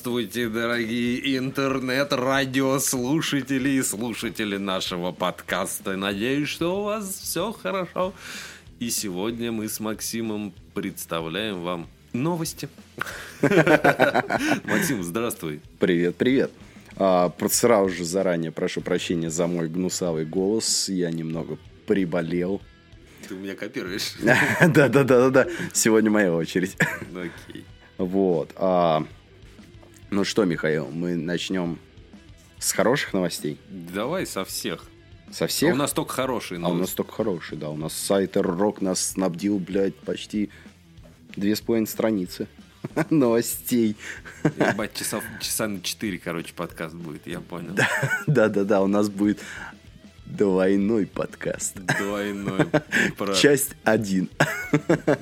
Здравствуйте, дорогие интернет-радиослушатели и слушатели нашего подкаста. Надеюсь, что у вас все хорошо. И сегодня мы с Максимом представляем вам новости. Максим, здравствуй. Привет, привет. А, сразу же заранее прошу прощения за мой гнусавый голос. Я немного приболел. Ты у меня копируешь. Да, да, да, да, да. Сегодня моя очередь. Окей. Вот. А, ну что, Михаил, мы начнем с хороших новостей. Давай со всех. Со всех? А у нас только хорошие А у новости. нас только хорошие, да. У нас сайт Рок нас снабдил, блядь, почти две с половиной страницы новостей. Ебать, часов, часа на 4, короче, подкаст будет, я понял. Да-да-да, у нас будет двойной подкаст. Двойной. про- Часть один.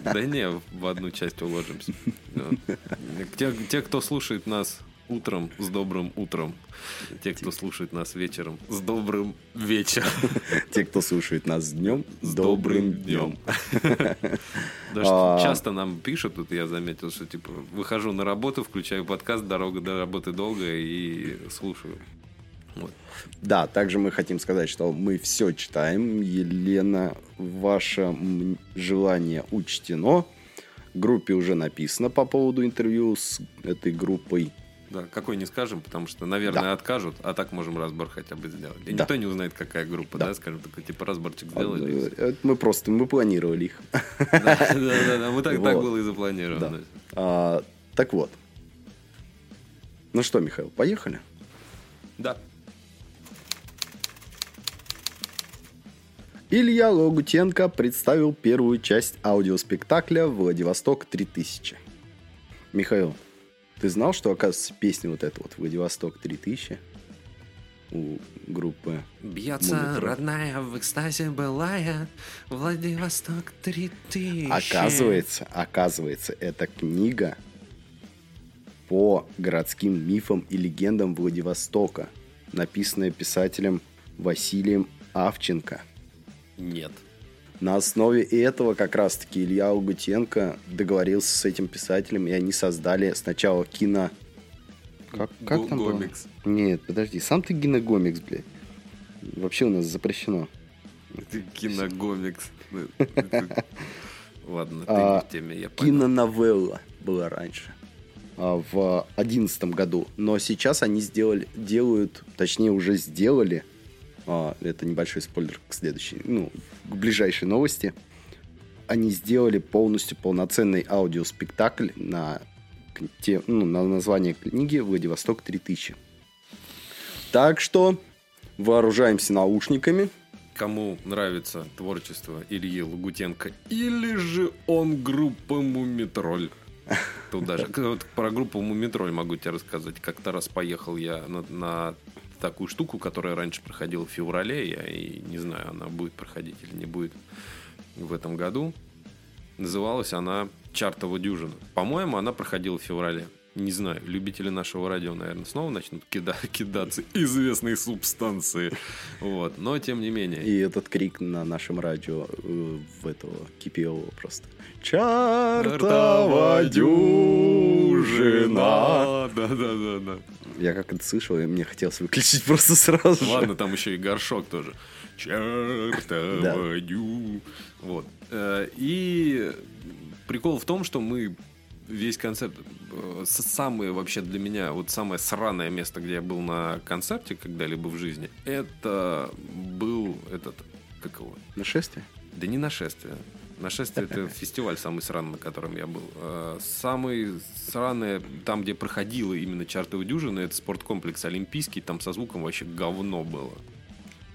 Да не, в одну часть уложимся. Те, те, кто слушает нас утром, с добрым утром. Те, кто слушает нас вечером, с добрым вечером. Те, кто слушает нас днем, С добрым днем. А. часто нам пишут, тут я заметил, что типа выхожу на работу, включаю подкаст, дорога до работы долгая и слушаю. Вот. Да, также мы хотим сказать, что мы все читаем. Елена, ваше желание учтено. Группе уже написано по поводу интервью с этой группой. Да, какой не скажем, потому что, наверное, Да. откажут, а так можем разбор хотя бы сделать. И Да. никто не узнает, какая группа, да, Да. скажем, такой типа разборчик сделали. Э, Мы просто мы планировали их. Да, да, да, мы так, так было и запланировано. А, так вот. Ну что, Михаил, поехали? Да. Илья Логутенко представил первую часть аудиоспектакля «Владивосток 3000». Михаил, ты знал, что, оказывается, песня вот эта вот «Владивосток 3000» у группы Бьется Мумий тролль. родная в экстазе былая, Владивосток 3000. Оказывается, оказывается, это книга по городским мифам и легендам Владивостока, написанная писателем Василием Авченко. Нет. На основе этого как раз-таки Илья Угутенко договорился с этим писателем, и они создали сначала кино... Как, как там было? Гомикс. Нет, подожди, сам ты киногомикс, блядь. Вообще у нас запрещено. Ты киногомикс. Ладно, ты А, не в теме, я понял. Киноновелла была раньше. а, В одиннадцатом году. Но сейчас они сделали, делают, точнее уже сделали, а, это небольшой спойлер к следующей, ну, к ближайшей новости. Они сделали полностью полноценный аудиоспектакль на, те, ну, на название книги «Владивосток 3000». Так что вооружаемся наушниками. Кому нравится творчество Ильи Лагутенко или же он группа Мумитроль? Тут даже вот про группу Мумитроль могу тебе рассказать. Как-то раз поехал я на, на такую штуку, которая раньше проходила в феврале. Я и не знаю, она будет проходить или не будет в этом году. Называлась она «Чартова дюжина». По-моему, она проходила в феврале. Не знаю, любители нашего радио, наверное, снова начнут кида- кидаться известные субстанции. Вот. Но, тем не менее. И этот крик на нашем радио э, в этого кипелого просто. Чартова дюжина. Да, да, да, да. Я как это слышал, и мне хотелось выключить просто сразу. Ладно, там еще и горшок тоже. Чертова Да. дю. Вот. Э, И прикол в том, что мы весь концерт э, самое вообще для меня вот самое сраное место, где я был на концерте когда-либо в жизни, это был этот как его? Нашествие? Да не нашествие. Нашествие это фестиваль самый сраный, на котором я был. Э, Самый сраный, там, где проходила именно чартовая дюжина, это спорткомплекс Олимпийский, там со звуком вообще говно было.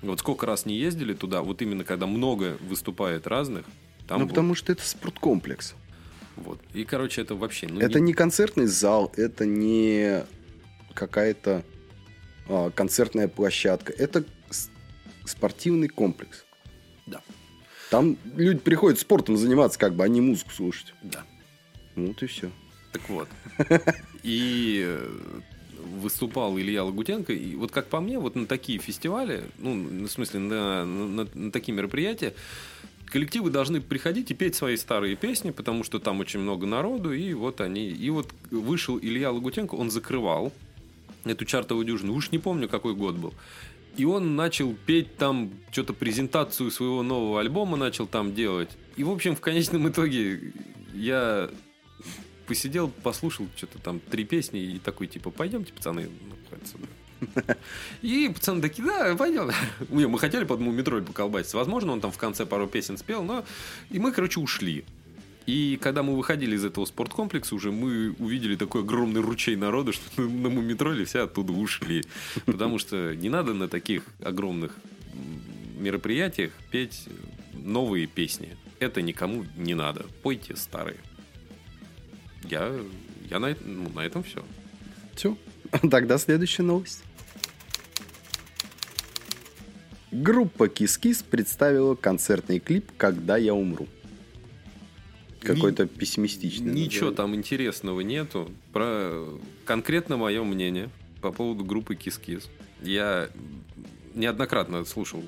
Вот сколько раз не ездили туда, вот именно когда много выступает разных, там ну, вот, потому что это спорткомплекс. Вот. И, короче, это вообще... Ну, это не- не концертный зал, это не какая-то а, концертная площадка. Это спортивный комплекс. Да, Там люди приходят спортом заниматься, как бы, а не музыку слушать. да. Вот и все. Так вот. И э, выступал Илья Лагутенко. И вот как по мне, вот на такие фестивали, ну, в смысле, на, на- на такие мероприятия, коллективы должны приходить и петь свои старые песни, потому что там очень много народу, и вот они... И вот вышел Илья Лагутенко, он закрывал эту чартовую дюжину. Уж не помню, какой год был. И он начал петь там что-то презентацию своего нового альбома начал там делать. И, в общем, в конечном итоге я посидел, послушал что-то там три песни и такой, типа, пойдемте, пацаны, ну, отсюда. И пацаны такие, да, пойдем. Не, Мы хотели под метро поколбаситься. Возможно, он там в конце пару песен спел, но... И мы, короче, ушли. И когда мы выходили из этого спорткомплекса, уже мы увидели такой огромный ручей народа, что на мумитроле все оттуда ушли. Потому что не надо на таких огромных мероприятиях петь новые песни. Это никому не надо. Пойте старые. Я, я на, ну, на этом все. Все. Тогда следующая новость. Группа Кис-Кис представила концертный клип «Когда я умру». Какой-то пессимистичный. Ничего название. там интересного нету. Про конкретно мое мнение по поводу группы Кис-Кис. Я неоднократно слушал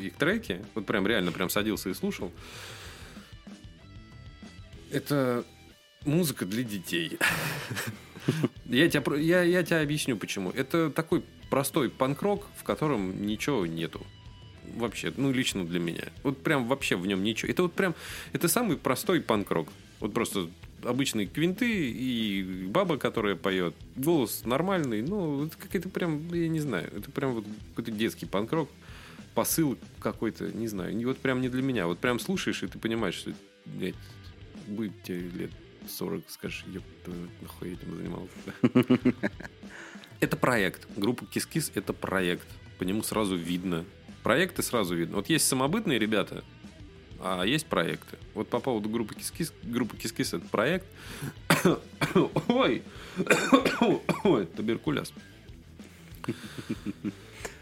их треки. Вот прям реально прям садился и слушал. Это музыка для детей. Я тебя, я, я тебе объясню, почему. Это такой простой панк-рок, в котором ничего нету. Вообще, ну, лично для меня. Вот прям вообще в нем ничего. Это вот прям, это самый простой панк-рок. Вот просто обычные квинты и баба, которая поет. Голос нормальный, ну, это какой-то прям, я не знаю, это прям вот какой-то детский панк-рок. Посыл какой-то, не знаю, и вот прям не для меня. Вот прям слушаешь, и ты понимаешь, что, блядь, будет тебе лет 40, скажешь, ёб твою, нахуй я этим занимался. Это проект. Группа Кис-Кис – это проект. По нему сразу видно. Проекты сразу видно. Вот есть самобытные ребята, а есть проекты. Вот по поводу группы Кис-Кис. Группа Кис-Кис – это проект. Ой! Ой, туберкулез.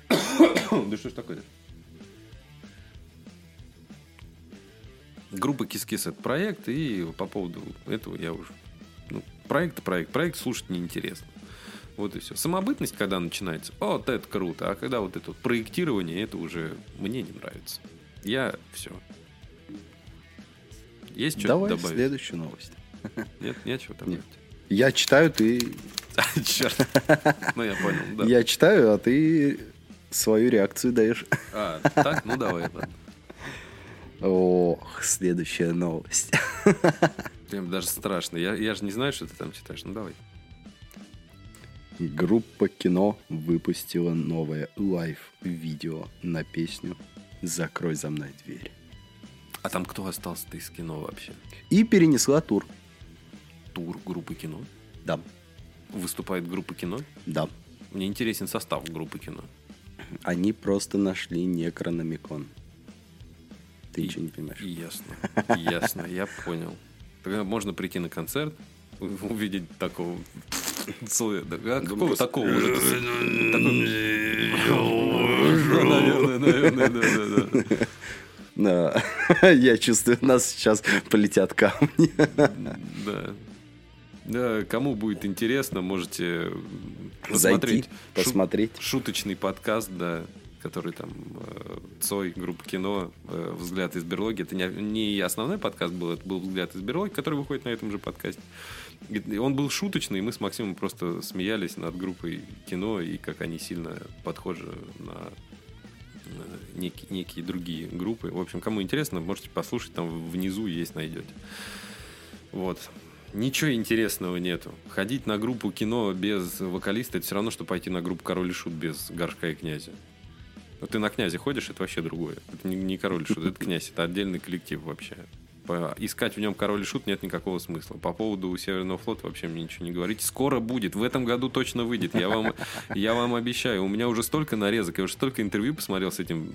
Да что ж такое Группа Кис-Кис – это проект, и по поводу этого я уже... Ну, проект – проект. Проект слушать неинтересно. Вот и все. Самобытность, когда начинается, вот это круто. А когда вот это вот проектирование, это уже мне не нравится. Я все. Есть что Давай добавить? следующую новость. Нет, нечего добавить. Я читаю, ты... Черт. Ну, я понял, да. Я читаю, а ты свою реакцию даешь. А, так, ну давай, ладно. Ох, следующая новость. Прям даже страшно. Я, я же не знаю, что ты там читаешь. Ну, давай. Группа кино выпустила новое лайв-видео на песню «Закрой за мной дверь». А там кто остался-то из кино вообще? И перенесла тур. Тур группы кино? Да, Выступает группа кино? да. Мне интересен состав группы кино. Они просто нашли некрономикон. Ты ничего не понимаешь. Ясно. Ясно, я понял. Тогда можно прийти на концерт, увидеть такого какого такого уже? Наверное, наверное, да, да. Я чувствую, у нас сейчас полетят камни. Да. Да, кому будет интересно, можете Зайти, посмотреть шу- посмотреть. шуточный подкаст, да, который там э, Цой, группа кино, э, взгляд из берлоги. Это не, основной подкаст был, это был взгляд из берлоги, который выходит на этом же подкасте. Он был шуточный, и мы с Максимом просто смеялись над группой кино и как они сильно подхожи на некие, некие другие группы. В общем, кому интересно, можете послушать, там внизу есть, найдете. Вот. Ничего интересного нету. Ходить на группу кино без вокалиста, это все равно, что пойти на группу Король и Шут без Горшка и Князя. Вот ты на Князе ходишь, это вообще другое. Это не, не Король Шут, это Князь, это отдельный коллектив вообще. Типа, искать в нем король и шут нет никакого смысла. По поводу Северного флота вообще мне ничего не говорите. Скоро будет. В этом году точно выйдет. Я вам, я вам обещаю. У меня уже столько нарезок, я уже столько интервью посмотрел с этим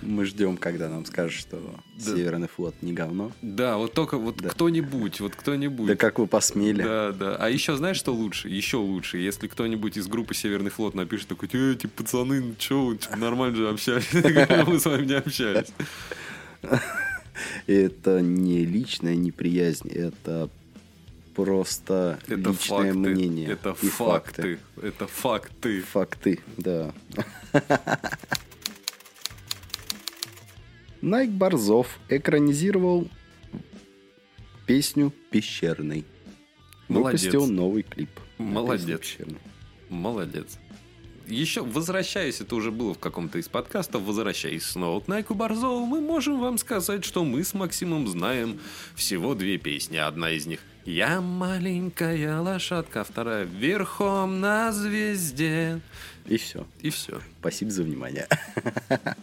Мы ждем, когда нам скажут, что Да. Северный флот не говно. Да, вот только вот Да. кто-нибудь, вот кто-нибудь. Да как вы посмели? Да, да. А еще знаешь, что лучше? Еще лучше, если кто-нибудь из группы Северный флот напишет такой, э, эти пацаны, ну типа, нормально же общались. Мы с вами не общались. Это не личная неприязнь, это просто Это личное факты. мнение. Это и факты. Это факты. Факты, да. Найк Борзов экранизировал песню «Пещерный». Молодец. Выпустил новый клип. Молодец. «Пещерный». Молодец. Еще, возвращаясь, это уже было в каком-то из подкастов, возвращаясь снова к Найку Борзову, мы можем вам сказать, что мы с Максимом знаем всего две песни. Одна из них «Я маленькая лошадка», вторая «Верхом на звезде». И все. И все. Спасибо за внимание.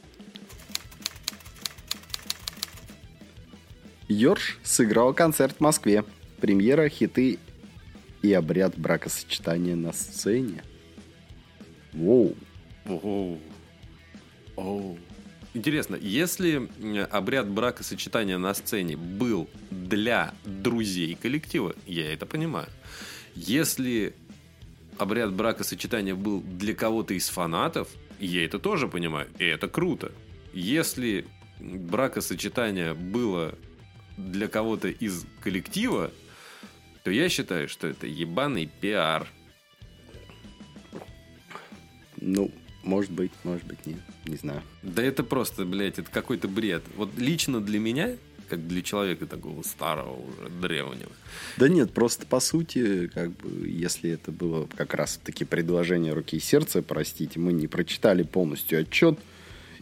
Йорш сыграл концерт в Москве. Премьера, хиты и обряд бракосочетания на сцене. Воу. Оу. Оу. Интересно, если обряд бракосочетания на сцене был для друзей коллектива, я это понимаю. Если обряд бракосочетания был для кого-то из фанатов, я это тоже понимаю, и это круто. Если бракосочетание было для кого-то из коллектива, то я считаю, что это ебаный пиар. Ну, может быть, может быть, нет. Не знаю. Да это просто, блядь, это какой-то бред. Вот лично для меня, как для человека такого старого уже, древнего. Да нет, просто по сути, как бы, если это было как раз таки предложение руки и сердца, простите, мы не прочитали полностью отчет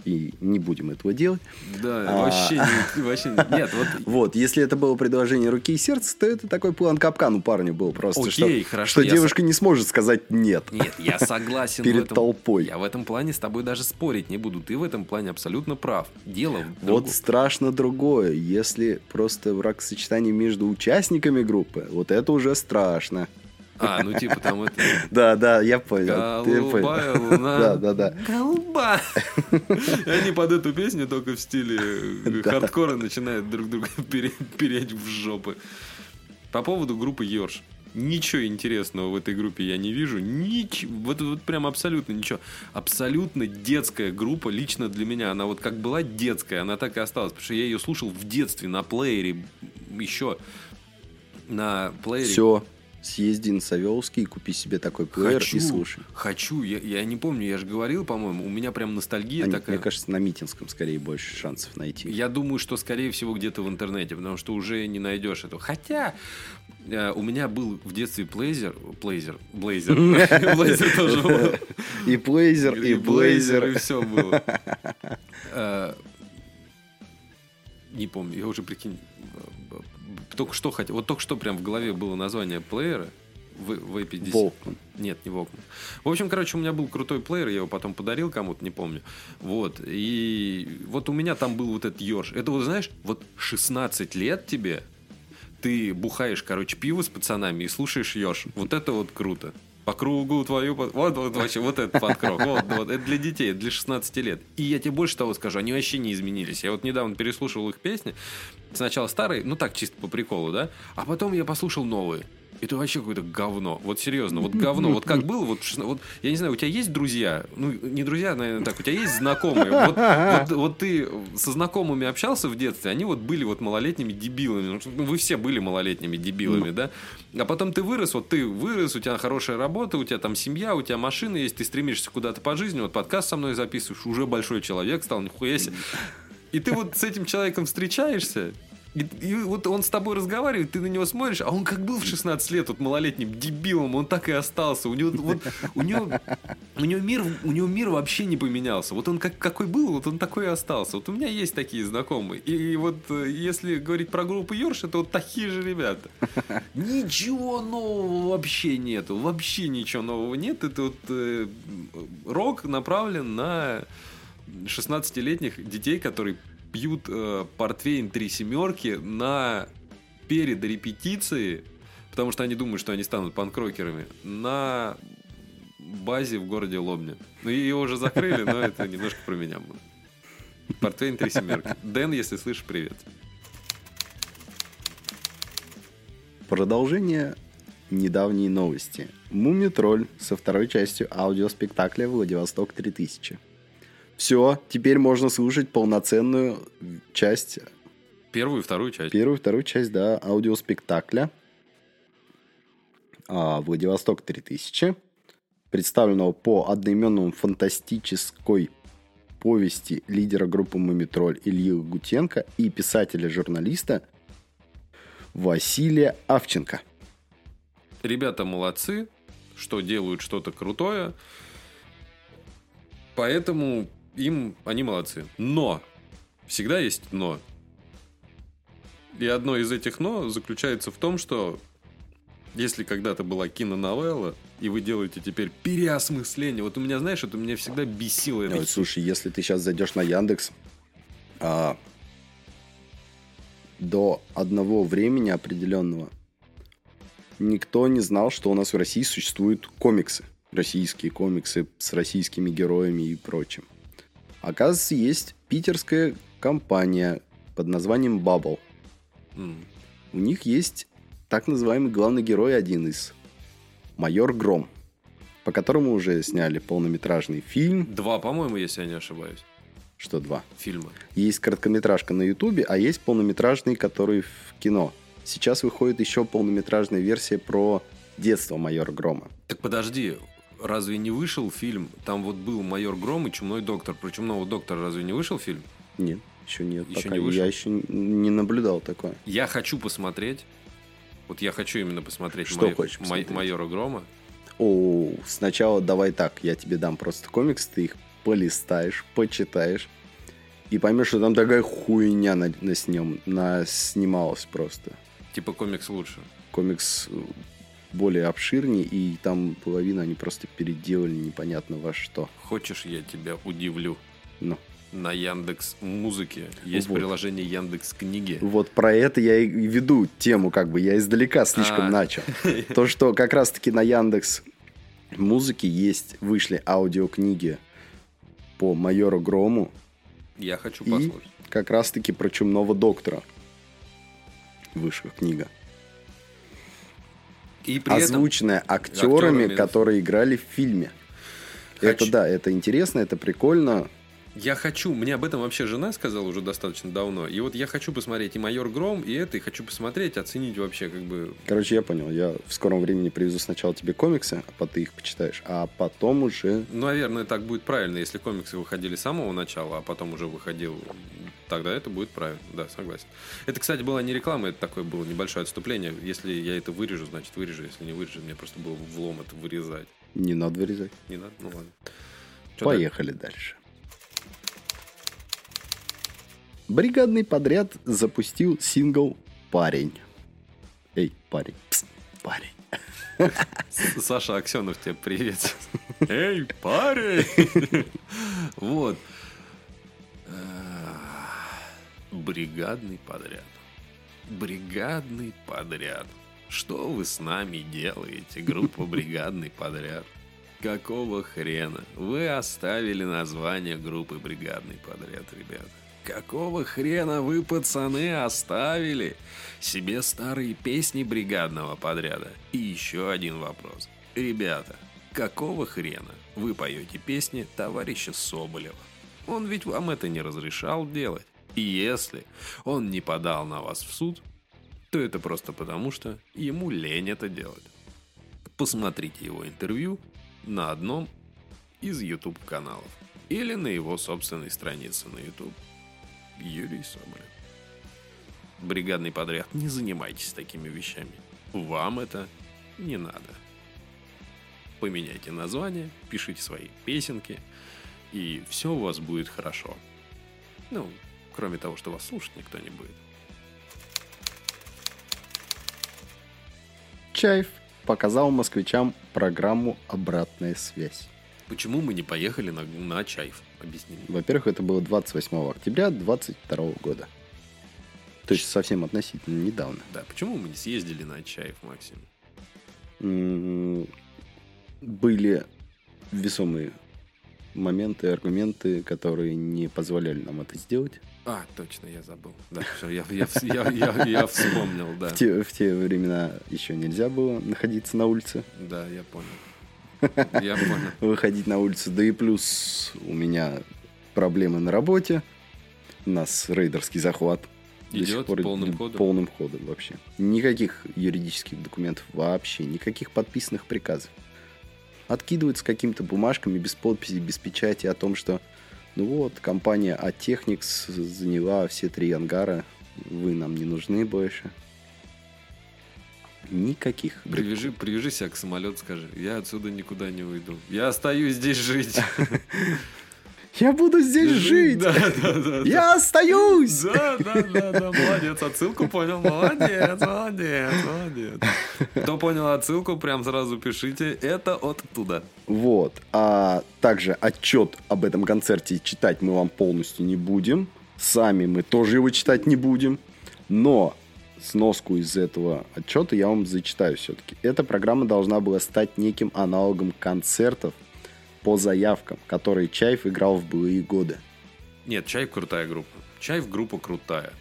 и не будем этого делать. Да, А. вообще, вообще не- Нет, вот Вот, если это было предложение руки и сердца, то это такой план капкан у парня был просто, Окей, что, хорошо, что девушка не сможет сказать нет. Нет, я согласен Перед этом. толпой. Я в этом плане с тобой даже спорить не буду. Ты в этом плане абсолютно прав. Дело в Вот страшно другое. Если просто бракосочетание между участниками группы, вот это уже страшно. А, ну типа там это... Да, да, я понял. Голубая луна. Да, да, да. Голуба. И они под эту песню только в стиле э, хардкора начинают друг друга пере- переть в жопы. По поводу группы Йорш. Ничего интересного в этой группе я не вижу. Ничего. Вот, вот прям абсолютно ничего. Абсолютно детская группа. Лично для меня. Она вот как была детская, она так и осталась. Потому что я ее слушал в детстве на плеере. Еще на плеере. Все, съезди на Савеловский, купи себе такой плеер Хочу, и слушай. хочу. Я, я не помню, я же говорил, по-моему, у меня прям ностальгия А, такая. Мне кажется, на Митинском скорее больше шансов найти. Я думаю, что, скорее всего, где-то в интернете, потому что уже не найдешь этого. Хотя э, у меня был в детстве плейзер, плейзер, блейзер, блейзер тоже был. И плейзер, и блейзер, и все было. Э, Не помню, я уже прикинь. Только что хотел, вот только что прям в голове было название плеера. В, V50. Волкман. Нет, не Walkman. В общем, короче, у меня был крутой плеер, я его потом подарил кому-то, не помню. Вот. И вот у меня там был вот этот Йорш. Это вот, знаешь, вот 16 лет тебе, ты бухаешь, короче, пиво с пацанами и слушаешь Йорш. Вот это вот круто. По кругу твою... Вот, вот вообще, вот этот подкрок. Вот, вот. Это для детей, для 16 лет. И я тебе больше того скажу, они вообще не изменились. Я вот недавно переслушивал их песни. Сначала старые, ну так, чисто по приколу, да? А потом я послушал новые. Это вообще какое-то говно. Вот серьезно, вот говно. Вот как было, вот, вот я не знаю, у тебя есть друзья? Ну, не друзья, наверное, так, у тебя есть знакомые? Вот, вот- вот ты со знакомыми общался в детстве, они вот были вот малолетними дебилами. Ну, Ну, вы все были малолетними дебилами, да? А потом ты вырос, вот ты вырос, у тебя хорошая работа, у тебя там семья, у тебя машина есть, ты стремишься куда-то по жизни, вот подкаст со мной записываешь, уже большой человек стал, нихуя себе. И ты вот с этим человеком встречаешься, и, и вот он с тобой разговаривает, ты на него смотришь, а он как был в 16 лет, вот малолетним дебилом, он так и остался. У него, вот, у него, у него, мир, у него мир вообще не поменялся. Вот он как, какой был, вот он такой и остался. Вот у меня есть такие знакомые. И, вот э, если говорить про группу Йорш, это вот такие же ребята. Ничего нового вообще нету. Вообще ничего нового нет. Это вот э, рок направлен на 16-летних детей, которые пьют э, портвейн три семерки на перед репетиции, потому что они думают, что они станут панкрокерами, на базе в городе Лобня. Ну, ее уже закрыли, но это немножко про меня было. Портвейн три семерки. Дэн, если слышишь, привет. Продолжение недавней новости. Муми-тролль со второй частью аудиоспектакля «Владивосток 3000». Все, теперь можно слушать полноценную часть, Первую и вторую часть. первую и вторую часть, да, аудиоспектакля а, «Владивосток 3000», представленного по одноименному фантастической повести лидера группы «Мумитроль» Ильи Гутенко и писателя-журналиста Василия Авченко. Ребята молодцы, что делают что-то крутое. Поэтому им они молодцы. Но всегда есть но. И одно из этих но заключается в том, что если когда-то была киноновелла, и вы делаете теперь переосмысление. Вот у меня, знаешь, это меня всегда бесило. Ой, слушай, если ты сейчас зайдешь на Яндекс, а, до одного времени определенного никто не знал, что у нас в России существуют комиксы. Российские комиксы с российскими героями и прочим. Оказывается, есть питерская компания под названием Bubble. М. У них есть так называемый главный герой один из. Майор Гром. По которому уже сняли полнометражный фильм. Два, по-моему, если я не ошибаюсь, Что два? фильма. Есть короткометражка на Ютубе, а есть полнометражный, который в кино. Сейчас выходит еще полнометражная версия про детство майора Грома. Так подожди, разве не вышел фильм? Там вот был майор Гром и Чумной доктор. Про Чумного доктора разве не вышел фильм? Нет, еще нет. Еще пока. не вышел? Я еще не наблюдал такое. Я хочу посмотреть. Вот я хочу именно посмотреть Что май- хочешь посмотреть? майора Грома. О, сначала давай так, я тебе дам просто комикс, ты их полистаешь, почитаешь и поймешь, что там такая хуйня на, на снем, на снималась просто. Типа комикс лучше. Комикс более обширнее, и там половину они просто переделали непонятно во что. Хочешь, я тебя удивлю? Ну, На Яндекс Музыке есть Вот. приложение Яндекс Книги. Вот про это я и веду тему, как бы я издалека слишком А. начал. То, что как раз-таки на Яндекс музыке есть, вышли аудиокниги по майору Грому Я хочу и послушать. как раз-таки про чумного доктора. Вышла книга. И при этом Озвученная актерами, актерами. которые играли в фильме. Это Хочу. да, это интересно, это прикольно. Я хочу, мне об этом вообще жена сказала уже достаточно давно. И вот я хочу посмотреть и майор Гром, и это, и хочу посмотреть, оценить вообще как бы Короче, я понял. Я в скором времени привезу сначала тебе комиксы, а потом ты их почитаешь, а потом уже Ну, наверное, так будет правильно, если комиксы выходили с самого начала, а потом уже выходил, тогда это будет правильно, да, согласен. Это, кстати, была не реклама, это такое было небольшое отступление. Если я это вырежу, значит вырежу, если не вырежу, мне просто было влом это вырезать. не надо вырезать. Не надо? Ну ладно. Чё Поехали дальше. Бригадный подряд запустил сингл «Парень». Эй, парень. Пс, парень. Саша Аксенов тебе привет. Эй, парень! Вот. Бригадный подряд. Бригадный подряд. Что вы с нами делаете, группа «Бригадный подряд»? Какого хрена? Вы оставили название группы «Бригадный подряд», ребята. Какого хрена вы, пацаны, оставили себе старые песни бригадного подряда? И еще один вопрос. Ребята, какого хрена вы поете песни товарища Соболева? Он ведь вам это не разрешал делать. И если он не подал на вас в суд, то это просто потому, что ему лень это делать. Посмотрите его интервью на одном из YouTube каналов или на его собственной странице на YouTube. Юрий Соболев. Бригадный подряд, не занимайтесь такими вещами. Вам это не надо. Поменяйте название, пишите свои песенки, и все у вас будет хорошо. Ну, кроме того, что вас слушать никто не будет. Чаев показал москвичам программу «Обратная связь». Почему мы не поехали на, на Чайф? Объясни. Во-первых, это было 28 октября 22 года. То есть совсем относительно недавно. Да, почему мы не съездили на Чайф, Максим? Были весомые моменты, аргументы, которые не позволяли нам это сделать. А, точно, я забыл. Да, все, я, я, я, я, я вспомнил, да. В, те, в те времена еще нельзя было находиться на улице, Да, я понял. Я понял. выходить на улицу. Да и плюс у меня проблемы на работе. У нас рейдерский захват. Идет пор полным ходом? Полным ходом вообще. Никаких юридических документов вообще, никаких подписанных приказов. Откидывают с какими-то бумажками без подписи, без печати о том, что ну вот, компания Атехникс заняла все три ангара, вы нам не нужны больше. Никаких. Привяжи, привяжи себя к самолету, скажи, я отсюда никуда не уйду. Я остаюсь здесь жить. Я буду здесь жить! Да, да, да. Я остаюсь! Да, да, да, да, молодец, отсылку понял, молодец, молодец, молодец. Кто понял отсылку, прям сразу пишите, это оттуда. Вот. А также отчет об этом концерте читать мы вам полностью не будем. Сами мы тоже его читать не будем. Но сноску из этого отчета я вам зачитаю все-таки. Эта программа должна была стать неким аналогом концертов по заявкам, которые Чаев играл в былые годы. Нет, Чайф крутая группа. Чайф группа крутая.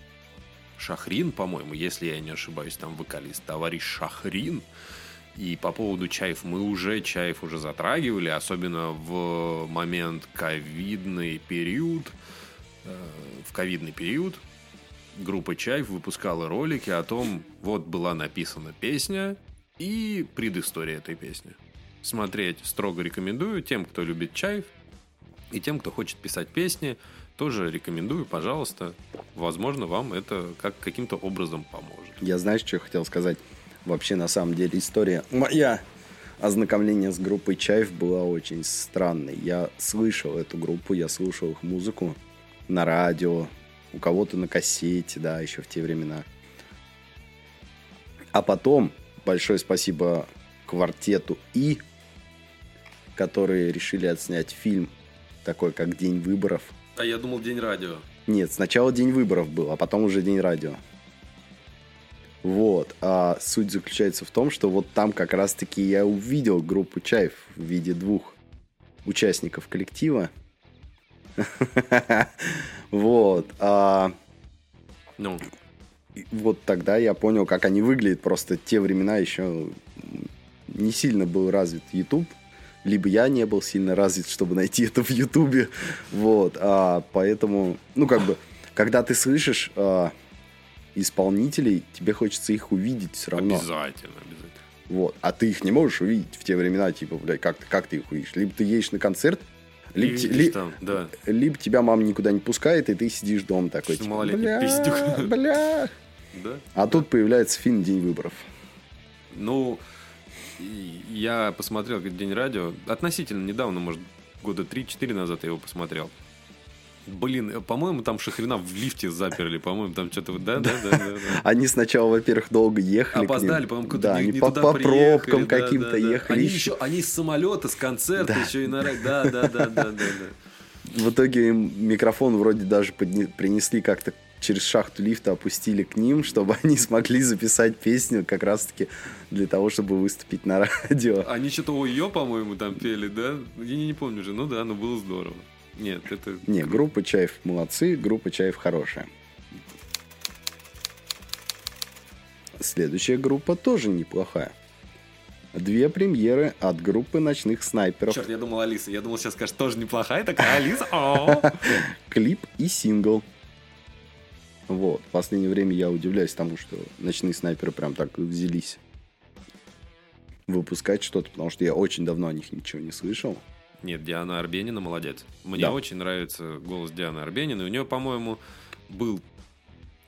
Шахрин, по-моему, если я не ошибаюсь, там вокалист, товарищ Шахрин. И по поводу Чаев мы уже Чаев уже затрагивали, особенно в момент ковидный период. Э, В ковидный период группа Чаев выпускала ролики о том, вот была написана песня и предыстория этой песни. Смотреть строго рекомендую тем, кто любит Чаев, и тем, кто хочет писать песни, тоже рекомендую, пожалуйста. Возможно, вам это как каким-то образом поможет. Я знаешь, что хотел сказать? Вообще, на самом деле, история моя ознакомление с группой Чаев была очень странной. Я слышал эту группу, я слушал их музыку на радио, у кого-то на кассете, да, еще в те времена. А потом, большое спасибо квартету И, которые решили отснять фильм такой, как «День выборов». А я думал, День радио. Нет, сначала день выборов был, а потом уже день радио. Вот. А суть заключается в том, что вот там как раз-таки я увидел группу Чаев в виде двух участников коллектива. Вот. А Ну, вот тогда я понял, как они выглядят. Просто те времена еще не сильно был развит YouTube. Либо я не был сильно развит, чтобы найти это в Ютубе. Вот. А, поэтому, ну, как бы, когда ты слышишь а, исполнителей, тебе хочется их увидеть все равно. обязательно, обязательно. Вот. А ты их не можешь увидеть в те времена, типа, блядь, как, ты- как ты их увидишь? Либо ты едешь на концерт, либо, видишь ли- там, да. либо тебя мама никуда не пускает, и ты сидишь дома такой, типа, бля, пиздюк». бля. Да. А тут появляется фильм «День выборов». Ну, я посмотрел День радио. Относительно недавно, может, года 3-4 назад я его посмотрел. Блин, э, по-моему, там Шахрина в лифте заперли, по-моему, там что-то... Да, да, да, да. да. Они сначала, во-первых, долго ехали. Опоздали, по-моему, куда-то Да, не, не по, туда по пробкам каким-то ехали. Они еще. они с самолета, с концерта еще и на Да, да, да, да, да. В итоге им микрофон вроде даже принесли как-то через шахту лифта, опустили к ним, чтобы они смогли записать песню как раз-таки для того, чтобы выступить на радио. Они что-то ее, по-моему, там пели, да? Я не, не помню уже. Ну да, но было здорово. Нет, это... Не, группа Чаев молодцы, группа Чаев хорошая. Следующая группа тоже неплохая. Две премьеры от группы ночных снайперов. Черт, я думал Алиса. Я думал, сейчас скажешь, тоже неплохая такая Алиса. Клип и сингл. Вот. В последнее время я удивляюсь тому, что ночные снайперы прям так взялись выпускать что-то, потому что я очень давно о них ничего не слышал. Нет, Диана Арбенина молодец. Мне Да. очень нравится голос Дианы Арбениной. У нее, по-моему, был...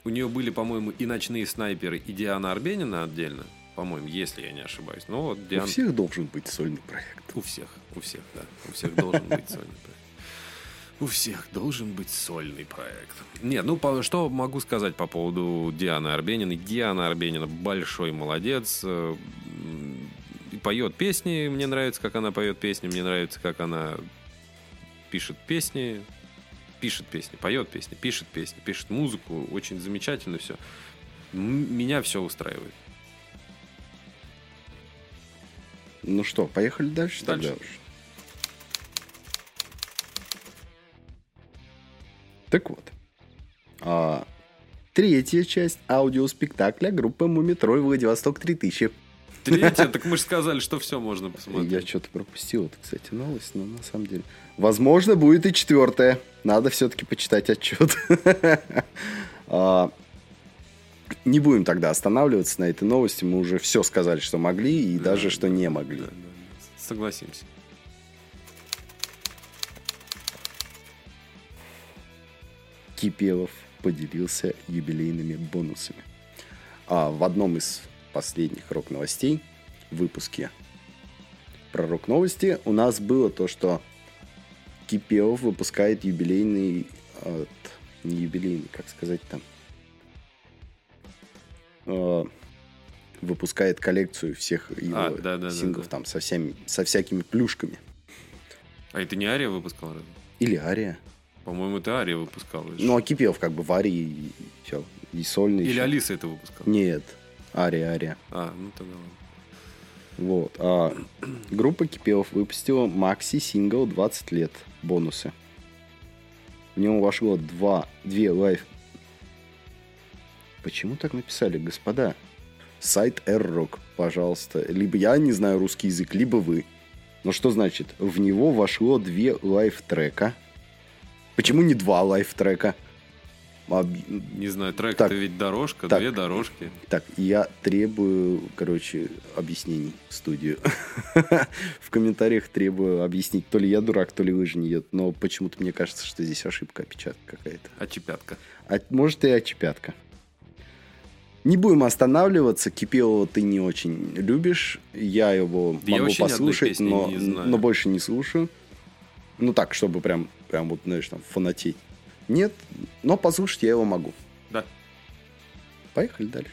У нее были, по-моему, и ночные снайперы, и Диана Арбенина отдельно. По-моему, если я не ошибаюсь. Ну вот Диана... У всех должен быть сольный проект. У всех, у всех, да. У всех должен быть сольный проект. У всех должен быть сольный проект. Нет, ну по- что могу сказать по поводу Дианы Арбениной? Диана Арбенина большой молодец. Поет песни, мне нравится, как она поет песни, мне нравится, как она пишет песни, пишет песни, поет песни, пишет песни, пишет музыку, очень замечательно все. Меня все устраивает. Ну что, поехали дальше, Дальше. тогда уж. Так вот. А, третья часть аудиоспектакля группы Мумитроль Владивосток 3000. Третье, так мы же сказали, что все можно посмотреть. Я что-то пропустил, это, кстати, новость, но на самом деле. Возможно, будет и четвертая. Надо все-таки почитать отчет. А, Не будем тогда останавливаться на этой новости. Мы уже все сказали, что могли, и даже что не могли. Согласимся. Кипелов поделился юбилейными бонусами. А в одном из последних рок-новостей, выпуске про рок-новости, у нас было то, что Кипелов выпускает юбилейный... э, не юбилейный, как сказать там... э, выпускает коллекцию всех его А, да, да, да, синглов да. там со, всеми, со всякими плюшками. А это не Ария выпускал? разве? Или Ария. По-моему, это Ария выпускала. Ну, а Кипелов как бы в Арии и все. И сольный. Или ещё. Алиса это выпускала? Нет, Ария, Ария. А, ну тогда ладно. Вот. А группа Кипелов выпустила макси-сингл 20 лет. Бонусы. В него вошло два, две лайф... Почему так написали, господа? Сайт R-Rock, пожалуйста. Либо я не знаю русский язык, либо вы. Но что значит? В него вошло две лайф-трека. Почему не два лайф-трека? Об- Не знаю, трек это ведь дорожка, Так. две дорожки. Так, я требую, короче, объяснений в студию. В комментариях требую объяснить, то ли я дурак, то ли лыжи не едут. Но почему-то мне кажется, что здесь ошибка, опечатка какая-то. А чепятка. А может и очепятка. Не будем останавливаться. Кипелова ты не очень любишь. Я его Да я могу одной послушать, но, но больше не слушаю. Ну так, чтобы прям, прям вот, знаешь, там, фанатеть. Нет, но послушать я его могу. Да. Поехали дальше.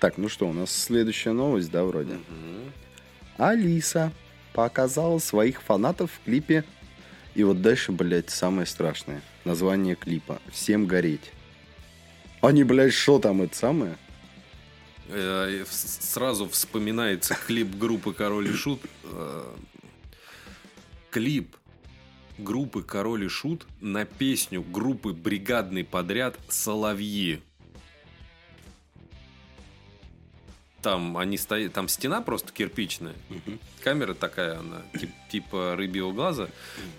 Так, ну что, у нас следующая новость, да, вроде? Мгм. Алиса показала своих фанатов в клипе. И вот дальше, блядь, самое страшное. Название клипа. «Всем гореть». Они, блядь, что там это самое? Э, с- Сразу вспоминается клип группы Король и Шут. Клип группы Король и Шут на песню группы Бригадный подряд «Соловьи». Там они стоят, там стена просто кирпичная, камера такая, она тип- типа рыбьего глаза,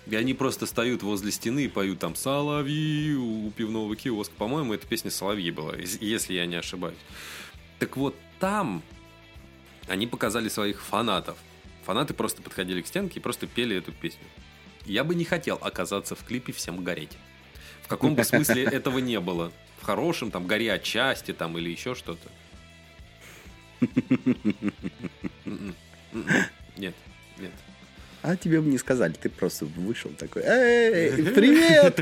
и они просто стоят возле стены и поют там «Соловьи» у пивного киоска. По-моему, эта песня «Соловьи» была, ес- если я не ошибаюсь. Так вот, там они показали своих фанатов. Фанаты просто подходили к стенке и просто пели эту песню. Я бы не хотел оказаться в клипе «Всем гореть». В каком бы смысле этого не было. В хорошем, там, «Гори от счастья» там, или еще что-то. М-м. М-м. Нет, нет. А тебе бы не сказали, ты просто вышел такой, эй, привет!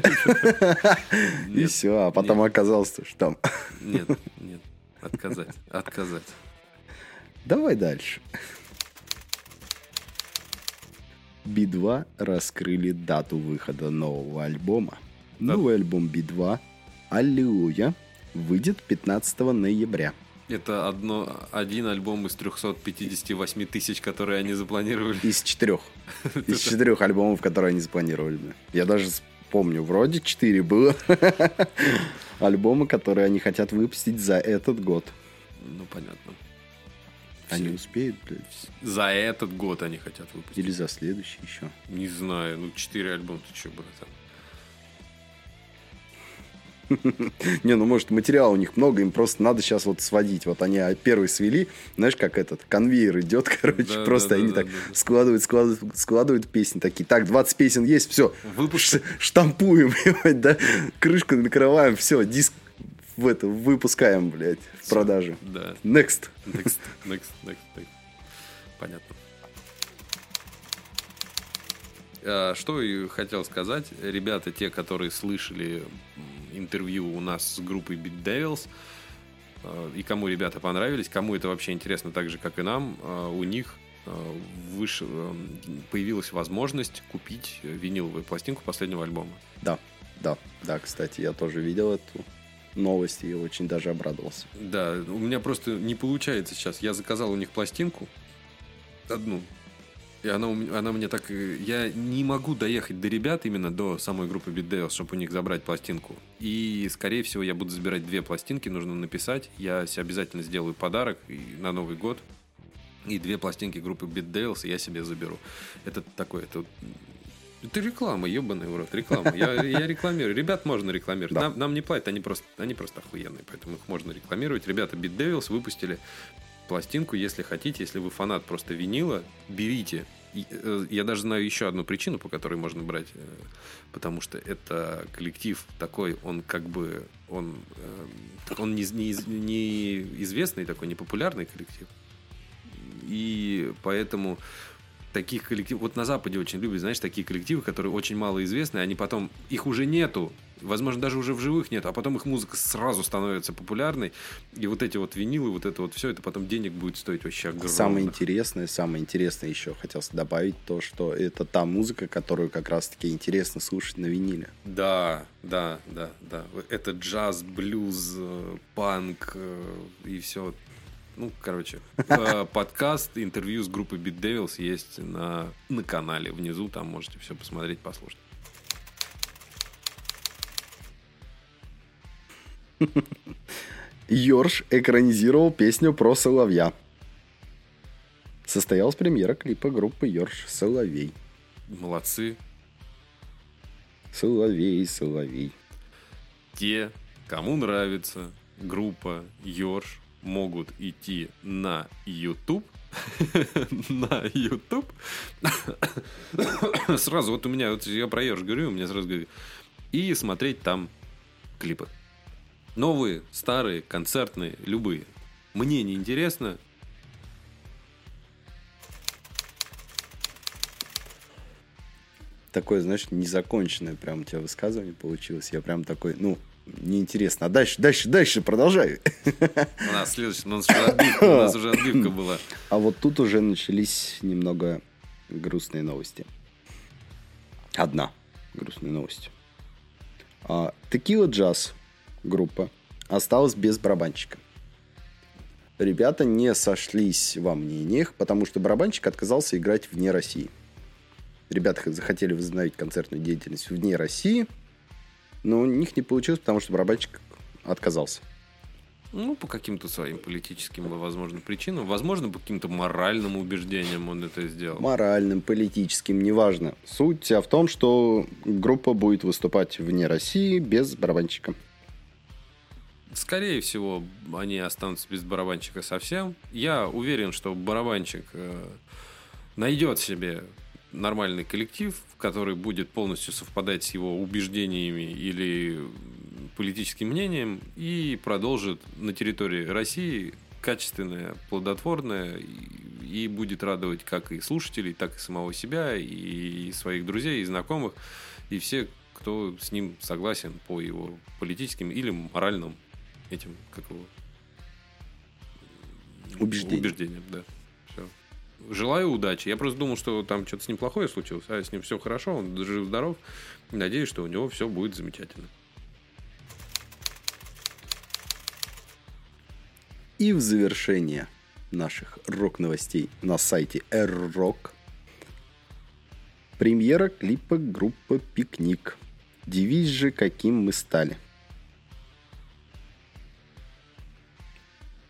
И все, а потом оказалось, что там. Нет, нет. Отказать, отказать. Давай дальше. Би-2 раскрыли дату выхода нового альбома. Да. Новый альбом Би-2 «Аллилуйя» выйдет 15 ноября. Это одно, один альбом из 358 тысяч, которые они запланировали. Из четырех. Из четырех альбомов, которые они запланировали. Я даже помню, вроде четыре было альбома, которые они хотят выпустить за этот год. Ну, понятно. Они успеют, блядь, За этот год они хотят выпустить. или за следующий еще. Не знаю, ну, четыре альбома, ты что, братан? Не, ну может материала у них много, им просто надо сейчас вот сводить. Вот они первый свели, знаешь, как этот конвейер идет, короче, Да, просто да, они да, так складывают, складывают, складывают песни такие. Так, 20 песен есть, все, Выпуск. штампуем, да, крышку накрываем, все, диск в это выпускаем, блядь, в продаже. Да. Next. Next, next, next, next. Понятно. А, Что и хотел сказать, ребята, те, которые слышали интервью у нас с группой Beat Devils, э, и кому ребята понравились, кому это вообще интересно так же, как и нам, э, у них выше, появилась возможность купить виниловую пластинку последнего альбома. Да, да, да, кстати, я тоже видел эту новость и очень даже обрадовался. Да, у меня просто не получается сейчас. Я заказал у них пластинку одну, и она, она мне так... э, Я не могу доехать до ребят именно до самой группы Beat чтобы у них забрать пластинку. И, скорее всего, я буду забирать две пластинки, нужно написать. Я себе обязательно сделаю подарок на Новый год. И две пластинки группы Beat я себе заберу. Это такое... Это, это реклама, ебаный в рот, реклама. Я, я рекламирую. Ребят можно рекламировать. Да. Нам, нам не платят, они просто, они просто охуенные, поэтому их можно рекламировать. Ребята Beat Devils выпустили пластинку, если хотите, если вы фанат просто винила, берите. Э, я даже знаю еще одну причину, по которой можно брать, э, потому что это коллектив такой, он как бы, он, э, он не, не, не известный такой, не популярный коллектив. И поэтому таких коллективов, вот на Западе очень любят, знаешь, такие коллективы, которые очень мало известны, они потом, их уже нету, возможно, даже уже в живых нет, а потом их музыка сразу становится популярной, и вот эти вот винилы, вот это вот все, это потом денег будет стоить вообще огромных. Самое интересное, самое интересное еще хотелось добавить то, что это та музыка, которую как раз-таки интересно слушать на виниле. Да, да, да, да. Это джаз, блюз, э, панк э, и все. Ну, короче, э, подкаст, интервью с группой Beat Devils есть на, на канале внизу, там можете все посмотреть, послушать. Йорш экранизировал песню про соловья. Состоялась премьера клипа группы Йорш «Соловей». Молодцы. Соловей, соловей. Те, кому нравится группа Йорш, могут идти на YouTube. на YouTube. сразу, вот у меня, вот я про Йорш говорю, у меня сразу говорю. И смотреть там клипы. Новые, старые, концертные, любые. Мне не интересно. Такое, знаешь, незаконченное прям у тебя высказывание получилось. Я прям такой, ну, неинтересно. А дальше, дальше, дальше, продолжай. У нас следующий, у нас уже отбивка, у нас уже отбивка была. А вот тут уже начались немного грустные новости. Одна грустная новость. А, Текила Джаз группа осталась без барабанщика. Ребята не сошлись во мнениях, потому что барабанщик отказался играть вне России. Ребята захотели возобновить концертную деятельность вне России, но у них не получилось, потому что барабанщик отказался. Ну, по каким-то своим политическим, возможно, причинам. Возможно, по каким-то моральным убеждениям он это сделал. моральным, политическим, неважно. Суть вся в том, что группа будет выступать вне России без барабанщика. Скорее всего, они останутся без барабанщика совсем. Я уверен, что барабанщик э, найдет себе нормальный коллектив, который будет полностью совпадать с его убеждениями или политическим мнением и продолжит на территории России качественное, плодотворное и, будет радовать как и слушателей, так и самого себя, и своих друзей, и знакомых, и все, кто с ним согласен по его политическим или моральным этим, как его... Убеждение. Убеждениям, да. Желаю удачи. Я просто думал, что там что-то с ним плохое случилось, а с ним все хорошо, он жив-здоров. Надеюсь, что у него все будет замечательно. И в завершение наших рок-новостей на сайте R-Rock премьера клипа группы «Пикник». Девиз же, каким мы стали.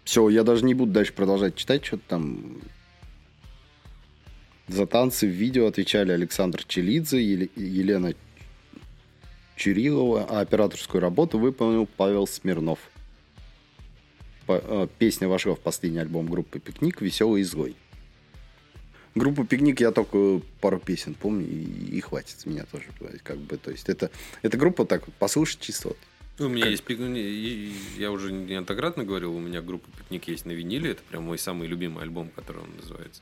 Все, я даже не буду дальше продолжать читать, что-то там за танцы в видео отвечали Александр Челидзе, Еле- Елена Чурилова, а операторскую работу выполнил Павел Смирнов. По- э, песня вошла в последний альбом группы «Пикник» «Веселый изгой». Группу «Пикник» я только пару песен помню, и, и хватит с меня тоже. Как бы, то есть это, это группа так послушать чисто вот. У меня Как- есть пикник, и- и я уже неоднократно говорил, у меня группа Пикник есть на виниле, это прям мой самый любимый альбом, который он называется.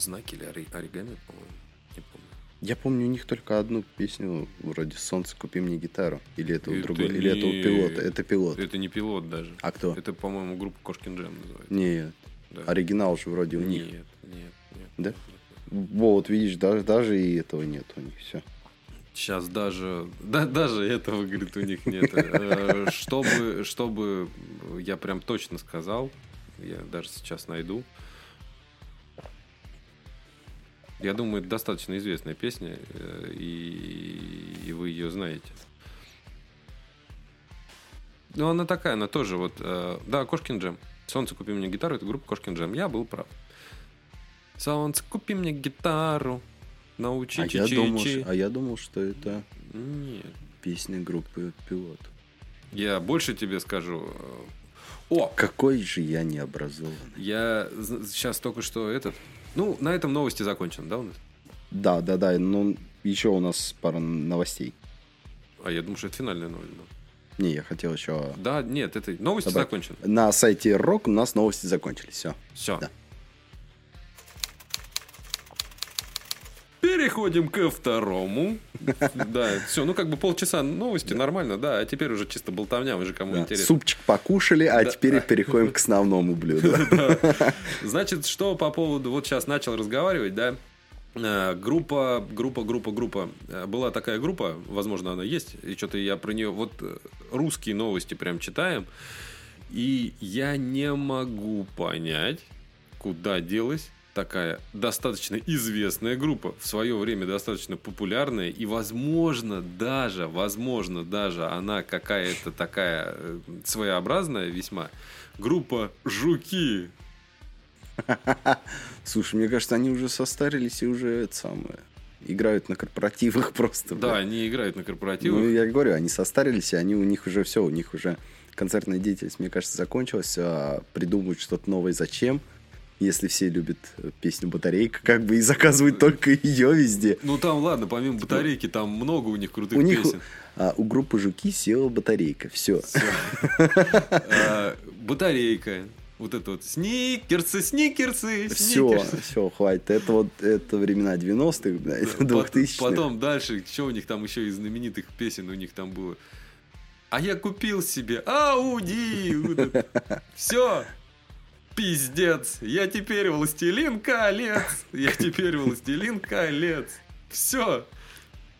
Знаки или ори- оригами, по-моему, не помню. Я помню у них только одну песню вроде «Солнце, купи мне гитару». Или это у Это другой, или это у не- пилота. Это пилот. Это не пилот даже. А кто? Это, по-моему, группа Кошкин Джем называется. Нет. Да. Оригинал же вроде у них. Нет, нет, нет. Да? Вот, видишь, даже, даже и этого нет у них. Все. Сейчас даже, да, даже этого, говорит, у них нет. Э, Чтобы, чтобы я прям точно сказал, я даже сейчас найду. Я думаю, это достаточно известная песня, э, и, и вы ее знаете. Ну, она такая, она тоже вот... э, Да, Кошкин Джем. Солнце, купи мне гитару, это группа Кошкин Джем. Я был прав. Солнце, купи мне гитару, научи А я, чи думал, ш- а я думал, что это Нет. песня группы пилот. Я больше тебе скажу. э, О, Какой же я необразованный. я сейчас только что этот... Ну, на этом новости закончены, да, у нас? Да, да, да. Ну, еще у нас пара новостей. А я думаю, что это финальная новость. была. Не, я хотел еще... Да, нет, это новости Добавь. закончены. На сайте Рок у нас новости закончились. Все. Все. Да. Переходим ко второму. Да, все, ну как бы полчаса новости, нормально, да, а теперь уже чисто болтовня, уже кому интересно. Супчик покушали, а Да. теперь переходим к основному блюду. Значит, что по поводу, вот сейчас начал разговаривать, да, Э, группа, группа, группа, группа. Э, Была такая группа, возможно, она есть, и что-то я про нее, вот э, русские новости прям читаем, и я не могу понять, куда делась такая достаточно известная группа, в свое время достаточно популярная, и, возможно, даже, возможно, даже она какая-то такая э, своеобразная весьма, группа «Жуки». Слушай, мне кажется, они уже состарились и уже это самое. Играют на корпоративах просто. Да, бля. они играют на корпоративах. Ну, я говорю, они состарились, и они у них уже все, у них уже концертная деятельность, мне кажется, закончилась. А придумывают что-то новое зачем? Если все любят э, песню «Батарейка», как бы и заказывают только ее везде. Ну там, ладно, помимо батарейки, там много у них крутых У них песен. а, у группы «Жуки» села батарейка. Все. А, Батарейка. Вот это вот сникерсы, сникерсы, Все, все, хватит. Это вот это времена 90-х, блядь, Пот- 2000-х. Потом дальше, что у них там еще из знаменитых песен у них там было? А я купил себе Ауди. Все. Пиздец. Я теперь властелин колец. Я теперь властелин колец. Все.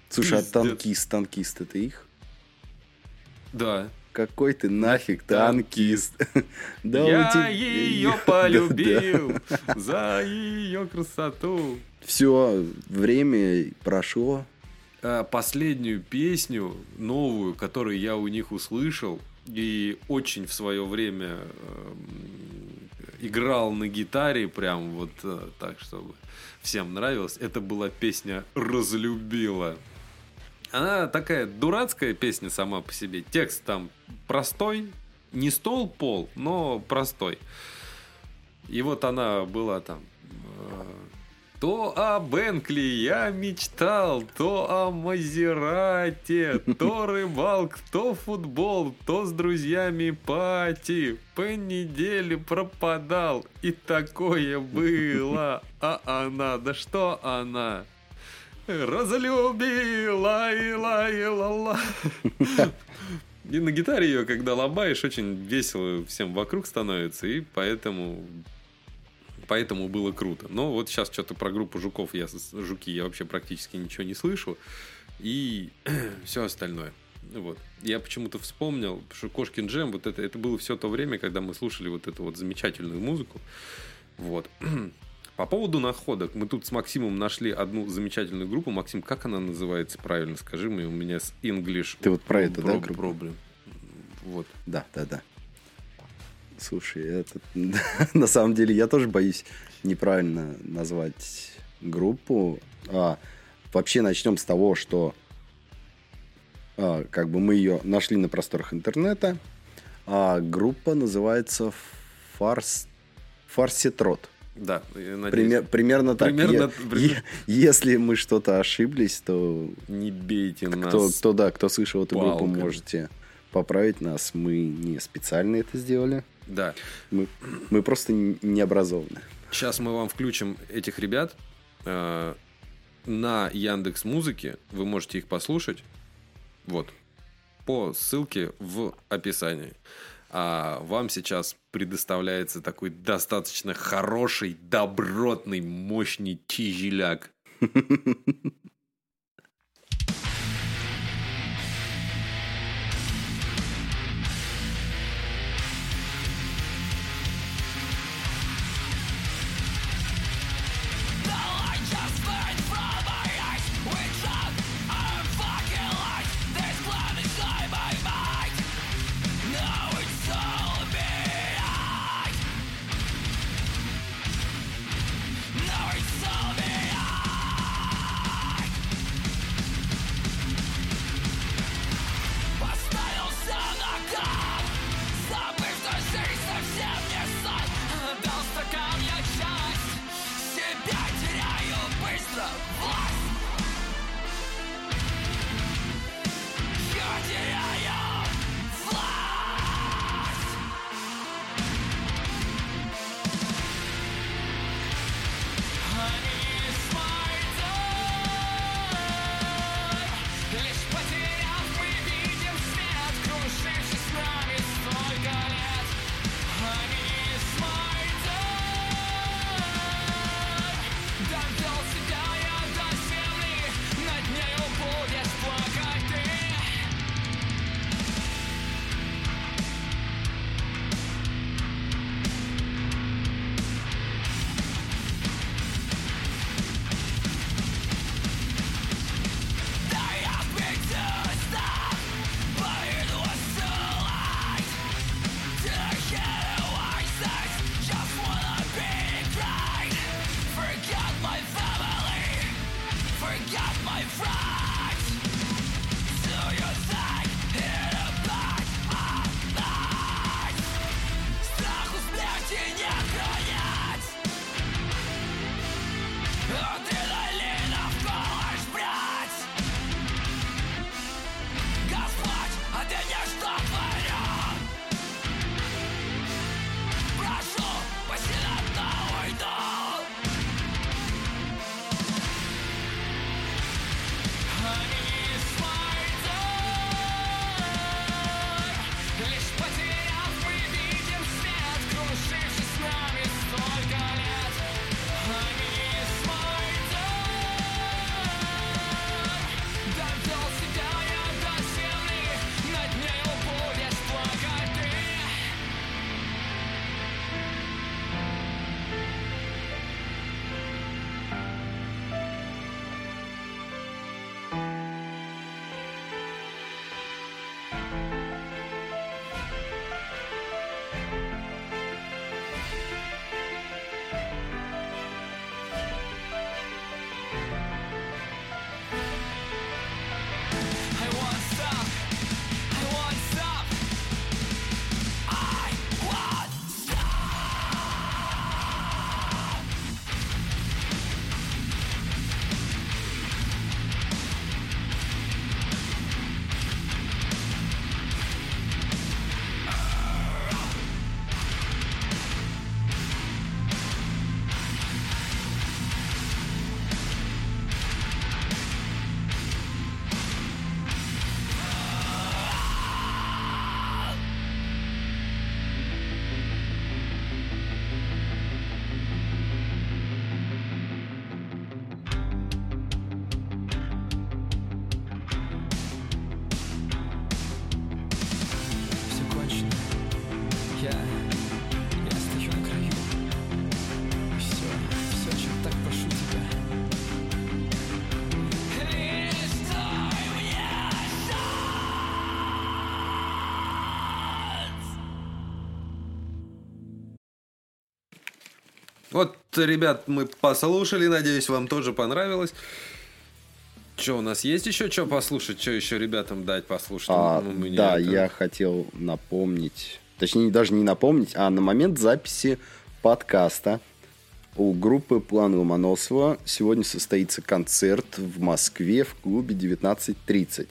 Слушай, а пиздец. танкист, танкист это их? Да. Какой ты нафиг танкист? Да я тебя- ее полюбил за ее красоту. Все, время прошло. А, Последнюю песню, новую, которую я у них услышал, и очень в свое время эм, играл на гитаре, прям вот э, так, чтобы всем нравилось, это была песня «Разлюбила». Она такая дурацкая песня сама по себе. Текст там простой, не стол пол, но простой. И вот она была там. То о Бенкли я мечтал, то о Мазерате, то рыбалк, то футбол, то с друзьями пати. По неделе пропадал, и такое было. А она, да что она? Разлюбила и ла и ла ла. И на гитаре ее, когда лобаешь, очень весело всем вокруг становится, и поэтому поэтому было круто. Но вот сейчас что-то про группу жуков, я, жуки, я вообще практически ничего не слышу, и все остальное. Вот. Я почему-то вспомнил, что Кошкин Джем, вот это, это было все то время, когда мы слушали вот эту вот замечательную музыку. Вот. По поводу находок, мы тут с Максимом нашли одну замечательную группу. Максим, как она называется правильно? Скажи мне, у меня с English Ты вот про это, да, группу? проблем. Вот. Да, да, да. Слушай, это... на самом деле я тоже боюсь неправильно назвать группу. А, вообще начнем с того, что а, как бы мы ее нашли на просторах интернета. А группа называется Фарс... Фарситрот. Да, я надеюсь, Пример- примерно так. Примерно- примерно. е- если мы что-то ошиблись, то не бейте нас. кто, кто, да, кто слышал эту группу, палками. можете поправить нас. Мы не специально это сделали. Да. Мы, мы просто не образованы. Сейчас мы вам включим этих ребят. Э, на Яндекс Музыке. Вы можете их послушать. Вот. По ссылке в описании. А вам сейчас предоставляется такой достаточно хороший, добротный, мощный тяжеляк. Вот, ребят, мы послушали, надеюсь, вам тоже понравилось. Что, у нас есть еще что послушать? Что еще ребятам дать послушать? А, ну, да, это... я хотел напомнить, точнее, даже не напомнить, а на момент записи подкаста у группы План Ломоносова сегодня состоится концерт в Москве в клубе 19.30.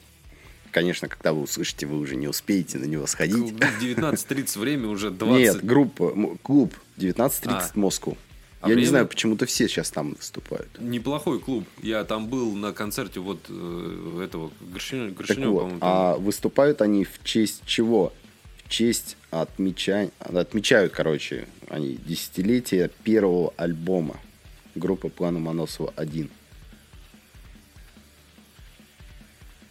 Конечно, когда вы услышите, вы уже не успеете на него сходить. 19.30 время уже 20. Нет, группа, клуб 19.30 а. Москву. А Я не знаю, почему-то все сейчас там выступают. Неплохой клуб. Я там был на концерте вот э, этого Горшинева, Горшинева, вот, по-моему. а выступают они в честь чего? В честь отмечания... Отмечают, короче, они десятилетие первого альбома группы Плана Моносова 1.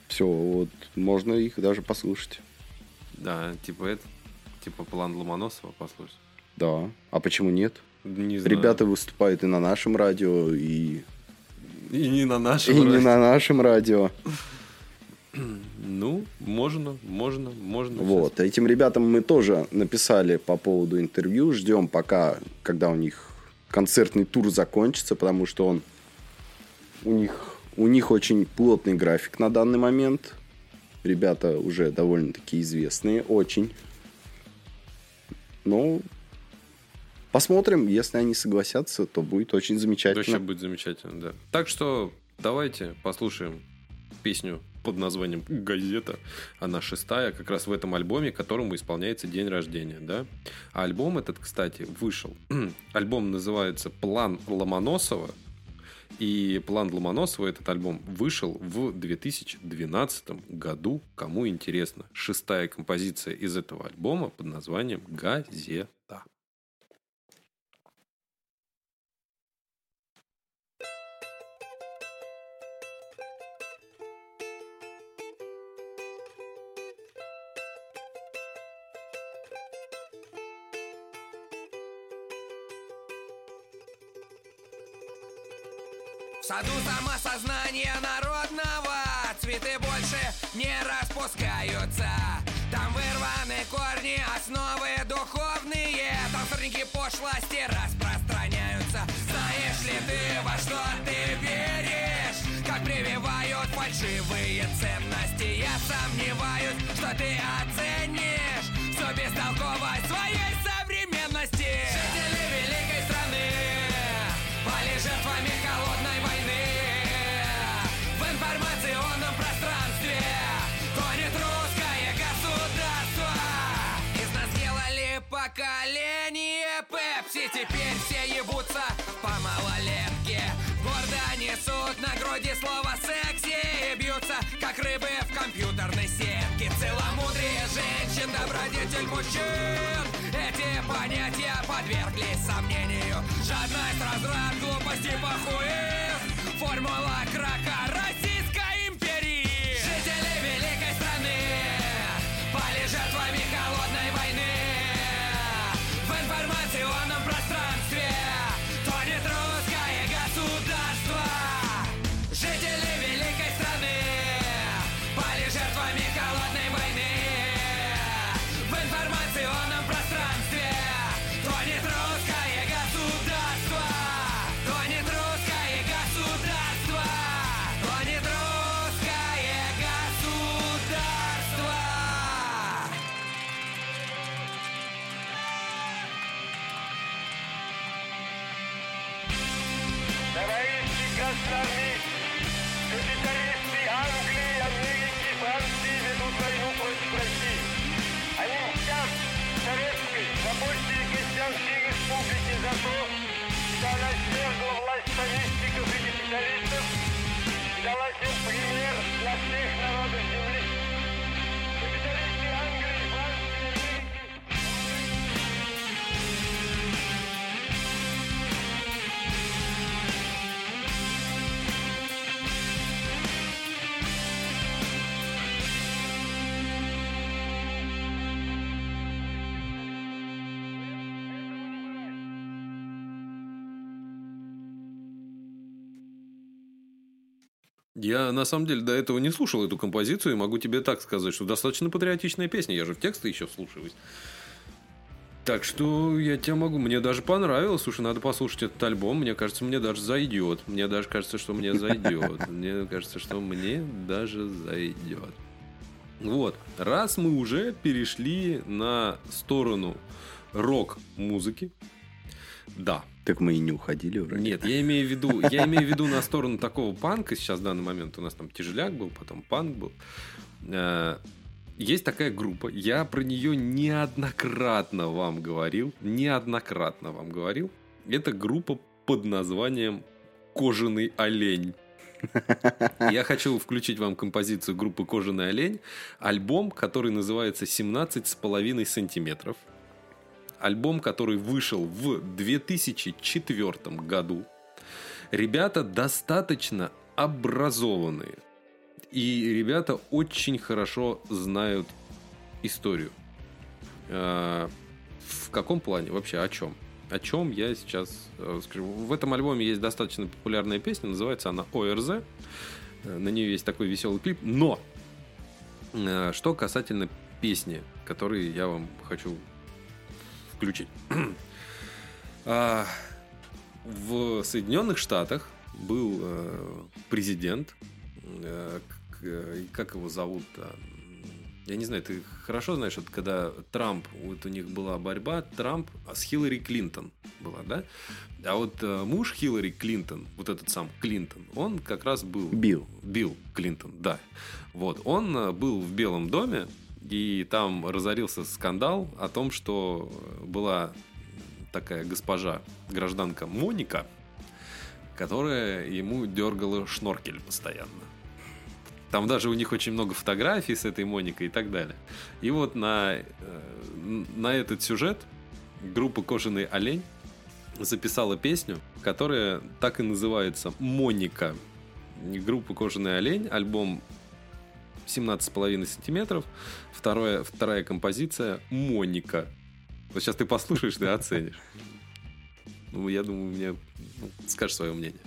Все, вот можно их даже послушать. Да, типа это, типа план Ломоносова, послушай. Да. А почему нет? Не знаю. Ребята выступают и на нашем радио, и, И не на нашем и не радио. на нашем радио. Ну, можно, можно, можно. Вот. Этим ребятам мы тоже написали по поводу интервью. Ждем пока, когда у них концертный тур закончится, потому что он у них, у них очень плотный график на данный момент. Ребята уже довольно-таки известные, очень. Ну, посмотрим. Если они согласятся, то будет очень Вообще замечательно. будет замечательно, да. Так что давайте послушаем песню под названием «Газета». Она шестая, как раз в этом альбоме, которому исполняется день рождения, да. А альбом этот, кстати, вышел. альбом называется «План Ломоносова». И «План Ломоносова» этот альбом вышел в 2012 году. Кому интересно. Шестая композиция из этого альбома под названием «Газета». Саду самосознания народного. Цветы больше не распускаются. Там вырваны корни, основы духовные. Там сорняки пошлости распространяются. Знаешь ли ты, во что ты веришь? Как прививают фальшивые ценности? Я сомневаюсь, что ты оценишь. Всю бестолковость своей добродетель мужчин. Эти понятия подверглись сомнению. Жадность, разврат, глупость и похуизм Формула краха Я, на самом деле, до этого не слушал эту композицию, и могу тебе так сказать, что достаточно патриотичная песня. Я же в тексты еще вслушиваюсь. Так что я тебя могу... Мне даже понравилось. Слушай, надо послушать этот альбом. Мне кажется, мне даже зайдет. Мне даже кажется, что мне зайдет. Мне кажется, что мне даже зайдет. Вот. Раз мы уже перешли на сторону рок-музыки, да, Так мы и не уходили вроде. нет, я имею в виду, я имею в виду на сторону такого панка. Сейчас в данный момент у нас там тяжеляк был, потом панк был. Э, Есть такая группа, я про нее неоднократно вам говорил, неоднократно вам говорил. Это группа под названием «Кожаный олень». Я хочу включить вам композицию группы «Кожаный олень», альбом, который называется «17 с половиной сантиметров». Альбом, который вышел в 2004 году. Ребята достаточно образованные. И ребята очень хорошо знают историю. Э, В каком плане? Вообще о чем? О чем я сейчас э, скажу. В этом альбоме есть достаточно популярная песня, называется она ОРЗ. Э, На нее есть такой веселый клип. Но что касательно песни, которую я вам хочу включить. А, В Соединенных Штатах был э, президент, э, как его зовут-то? Я не знаю, ты хорошо знаешь, вот когда Трамп, вот у них была борьба, Трамп с Хиллари Клинтон была, да? А вот э, муж Хиллари Клинтон, вот этот сам Клинтон, он как раз был... Билл. Билл Клинтон, да. Вот, он был в Белом доме, и там разорился скандал о том, что была такая госпожа, гражданка Моника, которая ему дергала шноркель постоянно. Там даже у них очень много фотографий с этой Моникой и так далее. И вот на, э, на этот сюжет группа «Кожаный олень» записала песню, которая так и называется «Моника». Группа «Кожаный олень», альбом 17,5 сантиметров. Второе, вторая композиция «Моника». Вот сейчас ты послушаешь, ты оценишь. Ну, я думаю, мне ну, скажешь свое мнение.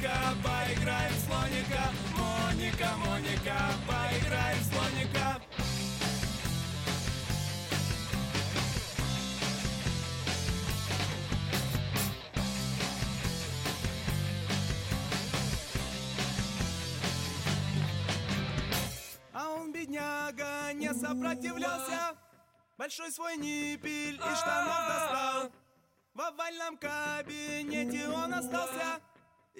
Моника, поиграем в слоника. Моника, Моника, поиграем в слоника. А он, бедняга, не сопротивлялся. Большой свой ниппель из штанов достал. В овальном кабинете он остался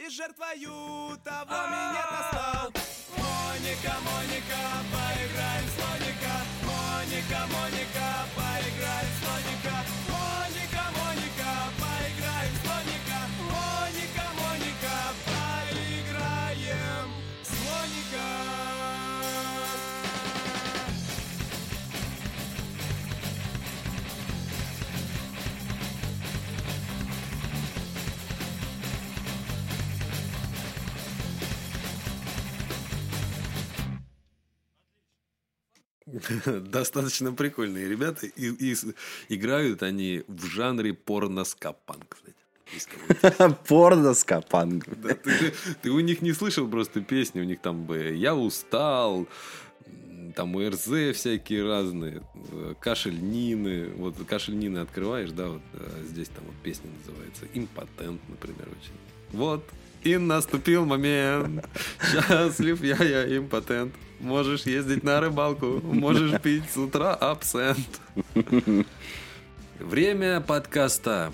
И жертвою того минета стал Моника, Моника, поиграем слоника Моника, Моника, поиграем слоника Достаточно прикольные ребята. И, и играют они в жанре порно-скапанк, кстати. Порно скапанг. Да, ты, ты у них не слышал просто песни, у них там бы «Я устал», там УРЗ всякие разные, э, кашель Нины. Вот кашель Нины открываешь, да, вот э, здесь там вот песня называется «Импотент», например, очень. Вот, и наступил момент. Счастлив я, я импотент. Можешь ездить на рыбалку, можешь пить с утра абсент. Время подкаста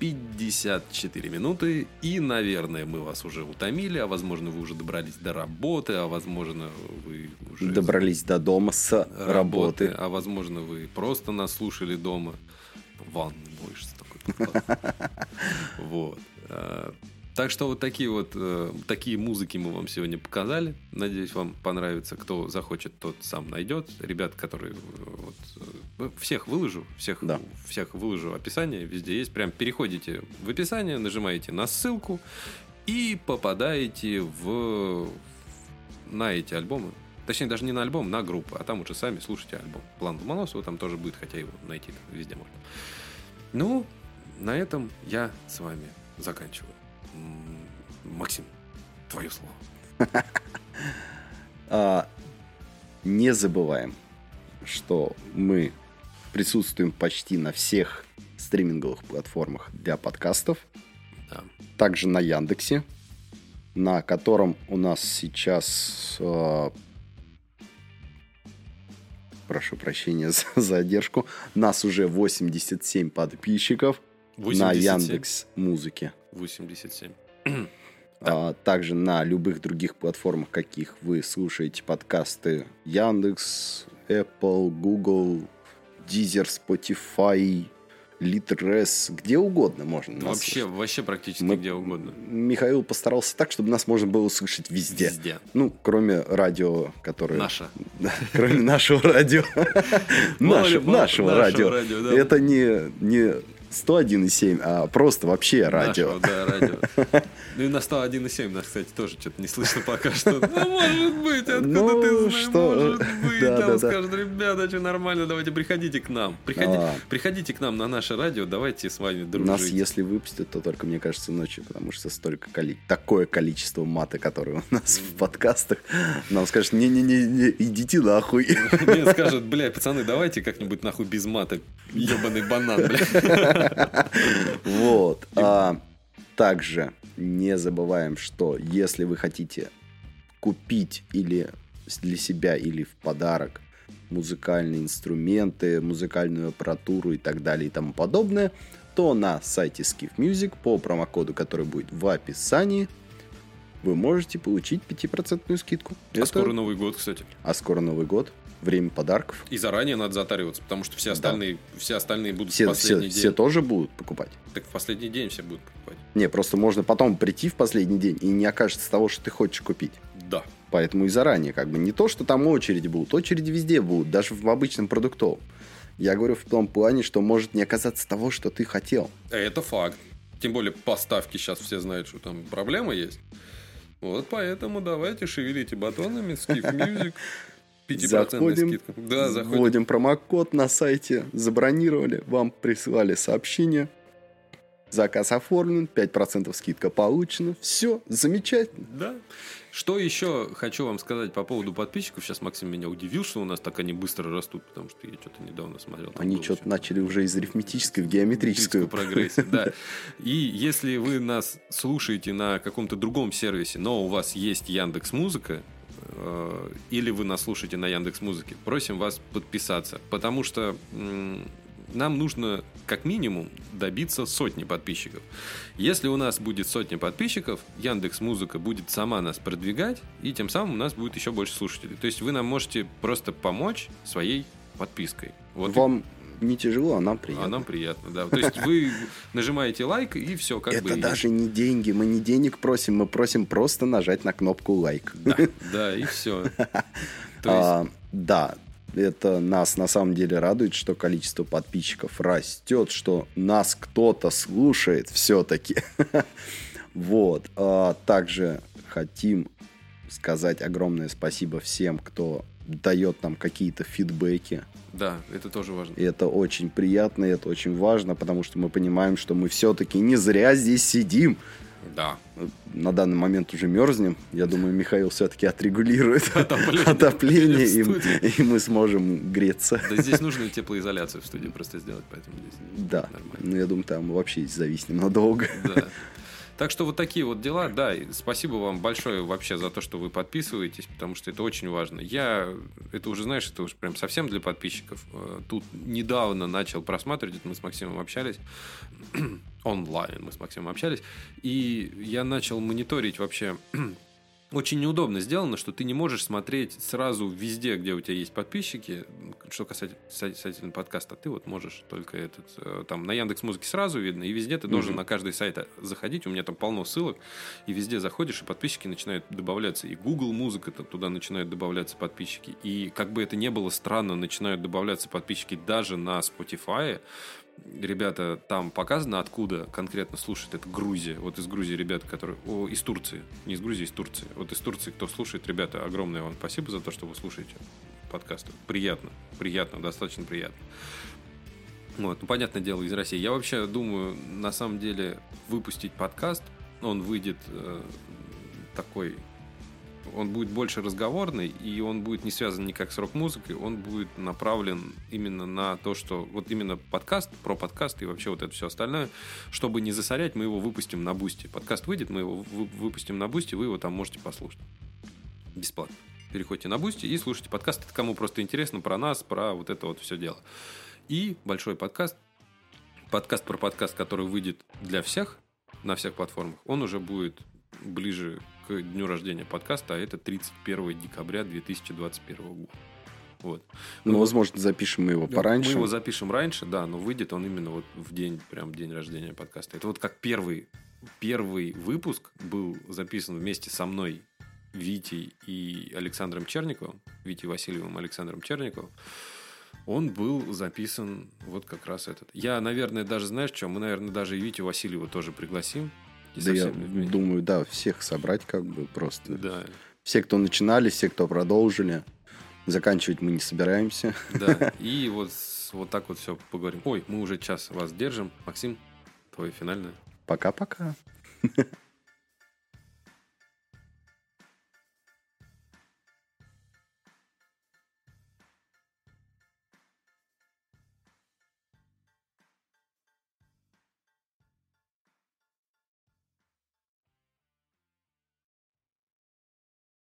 54 минуты. И, наверное, мы вас уже утомили, а возможно, вы уже добрались до работы, а возможно, вы уже... Добрались до дома с работы, работы. а возможно, вы просто нас слушали дома. Ванну моешь такой. Вот. Так что вот такие вот э, такие музыки мы вам сегодня показали. Надеюсь, вам понравится. Кто захочет, тот сам найдет. Ребят, которые э, вот, э, всех выложу, всех, Да. всех выложу описание, везде есть. Прям переходите в описание, нажимаете на ссылку и попадаете в на эти альбомы. Точнее, даже не на альбом, на группу, а там уже сами слушайте альбом. План Ломоносова там тоже будет, хотя его найти везде можно. Ну, на этом я с вами заканчиваю. Максим, твое слово. А, не забываем, что мы присутствуем почти на всех стриминговых платформах для подкастов. Да. Также на Яндексе, на котором у нас сейчас... э, прошу прощения за задержку. Нас уже 87 подписчиков на 87. Яндекс Музыке. 87. А также на любых других платформах, каких вы слушаете подкасты. Яндекс, Apple, Google, Deezer, Spotify, Litres, где угодно можно. нас Вообще, слушать. вообще практически Мы- где угодно. Михаил постарался так, чтобы нас можно было услышать везде. Везде. Ну, кроме радио, которое... Наша. Да, кроме нашего радио. Наше- Нашего нашего радио. да. Это не не 101,7, а просто вообще радио. Нашего, да, радио. Ну и на 101,7 нас, кстати, тоже что-то не слышно пока что. Ну, может быть, откуда Ну, ты знаешь, что? может быть. Да, Там да, ребята, что нормально, давайте приходите к нам. Приходите, А. приходите к нам на наше радио, давайте с вами дружить. Нас, если выпустят, то только, мне кажется, ночью, потому что столько коли... такое количество мата, которое у нас в подкастах, нам скажут, не-не-не, идите нахуй. Мне скажут, бля, пацаны, давайте как-нибудь нахуй без мата. Ебаный банан, бля. Вот. А, также не забываем, что если вы хотите купить или для себя, или в подарок музыкальные инструменты, музыкальную аппаратуру и так далее и тому подобное, то на сайте Skiff Music по промокоду, который будет в описании, вы можете получить 5% скидку. А Это- скоро Новый год, кстати. а скоро Новый год, время подарков. И заранее надо затариваться, потому что все остальные, все остальные будут в Все, все, последний все день. тоже будут покупать. Так в последний день все будут покупать. Не, просто можно потом прийти в последний день и не окажется того, что ты хочешь купить. Да. Поэтому и заранее, как бы, не то, что там очереди будут, очереди везде будут, даже в обычном продуктовом. Я говорю в том плане, что может не оказаться того, что ты хотел. Это факт. Тем более поставки сейчас все знают, что там проблема есть. Вот поэтому давайте шевелите батонами, Skiff Music. 5% Заходим, скидка. Да, заходим. Вводим промокод на сайте, забронировали, вам прислали сообщение. Заказ оформлен, 5% скидка получена. Все, замечательно. Да. Что еще хочу вам сказать по поводу подписчиков. Сейчас Максим меня удивил, что у нас так они быстро растут, потому что я что-то недавно смотрел. Они что-то всё. начали уже из арифметической в геометрическую. прогрессию, да. И если вы нас слушаете на каком-то другом сервисе, но у вас есть Яндекс Музыка, или вы нас слушаете на Яндекс Музыке, просим вас подписаться, потому что нам нужно как минимум добиться сотни подписчиков. Если у нас будет сотня подписчиков, Яндекс Музыка будет сама нас продвигать, и тем самым у нас будет еще больше слушателей. То есть вы нам можете просто помочь своей подпиской. Вот Вам не тяжело, а нам а приятно. нам приятно, да. То есть вы нажимаете лайк и все, как бы. Это даже не деньги, мы не денег просим, мы просим просто нажать на кнопку лайк. Да, да, и все. А, да, это нас на самом деле радует, что количество подписчиков растет, что нас кто-то слушает все-таки. Вот. А также хотим сказать огромное спасибо всем, кто дает нам какие-то фидбэки. Да, это тоже важно. И это очень приятно, и это очень важно, потому что мы понимаем, что мы все-таки не зря здесь сидим. Да. На данный момент уже мерзнем. Я думаю, Михаил все-таки отрегулирует Отопление. отопление, и, и мы сможем греться. Да здесь нужно теплоизоляцию в студии просто сделать, поэтому здесь Да, нормально. ну я думаю, там вообще зависнем надолго. Да. Так что вот такие вот дела, да, и спасибо вам большое вообще за то, что вы подписываетесь, потому что это очень важно. Я, это уже, знаешь, это уже прям совсем для подписчиков. Э, Тут недавно начал просматривать, мы с Максимом общались, онлайн мы с Максимом общались, и я начал мониторить вообще очень неудобно сделано, что ты не можешь смотреть сразу везде, где у тебя есть подписчики, что касательно, касательно подкаста, ты вот можешь только этот, э, там, на Яндекс Музыке сразу видно, и везде ты должен на каждый сайт заходить, у меня там полно ссылок, и везде заходишь, и подписчики начинают добавляться, и Google Музыка там туда начинают добавляться подписчики, и как бы это ни было странно, начинают добавляться подписчики даже на Spotify, ребята, там показано, откуда конкретно слушает это Грузия. Вот из Грузии ребята, которые... О, из Турции. Не из Грузии, из Турции. Вот из Турции, кто слушает, ребята, огромное вам спасибо за то, что вы слушаете подкасты. Приятно. Приятно, достаточно приятно. Вот, ну, понятное дело, из России. Я вообще думаю, на самом деле, выпустить подкаст, он выйдет э, такой он будет больше разговорный, и он будет не связан никак с рок-музыкой, он будет направлен именно на то, что вот именно подкаст, про подкаст и вообще вот это все остальное, чтобы не засорять, мы его выпустим на бусте. Подкаст выйдет, мы его вы- выпустим на бусте, вы его там можете послушать. Бесплатно. Переходите на бусте и слушайте подкаст. Это кому просто интересно про нас, про вот это вот все дело. И большой подкаст, подкаст про подкаст, который выйдет для всех, на всех платформах, он уже будет ближе к дню рождения подкаста, а это 31 декабря 2021 года. Вот. Ну, возможно, запишем мы его пораньше. Мы его запишем раньше, да, но выйдет он именно вот в день, прям день рождения подкаста. Это вот как первый, первый выпуск был записан вместе со мной, Витей и Александром Черниковым, Витей Васильевым, Александром Черниковым. Он был записан вот как раз этот. Я, наверное, даже, знаешь что, мы, наверное, даже и Витю Васильева тоже пригласим. И Да я вместе. думаю, да, всех собрать как бы просто. Да, Все, кто начинали, все, кто продолжили. Заканчивать мы не собираемся. да. И вот, вот так вот все поговорим. Ой, мы уже час вас держим. Максим, твое финальное. Пока-пока.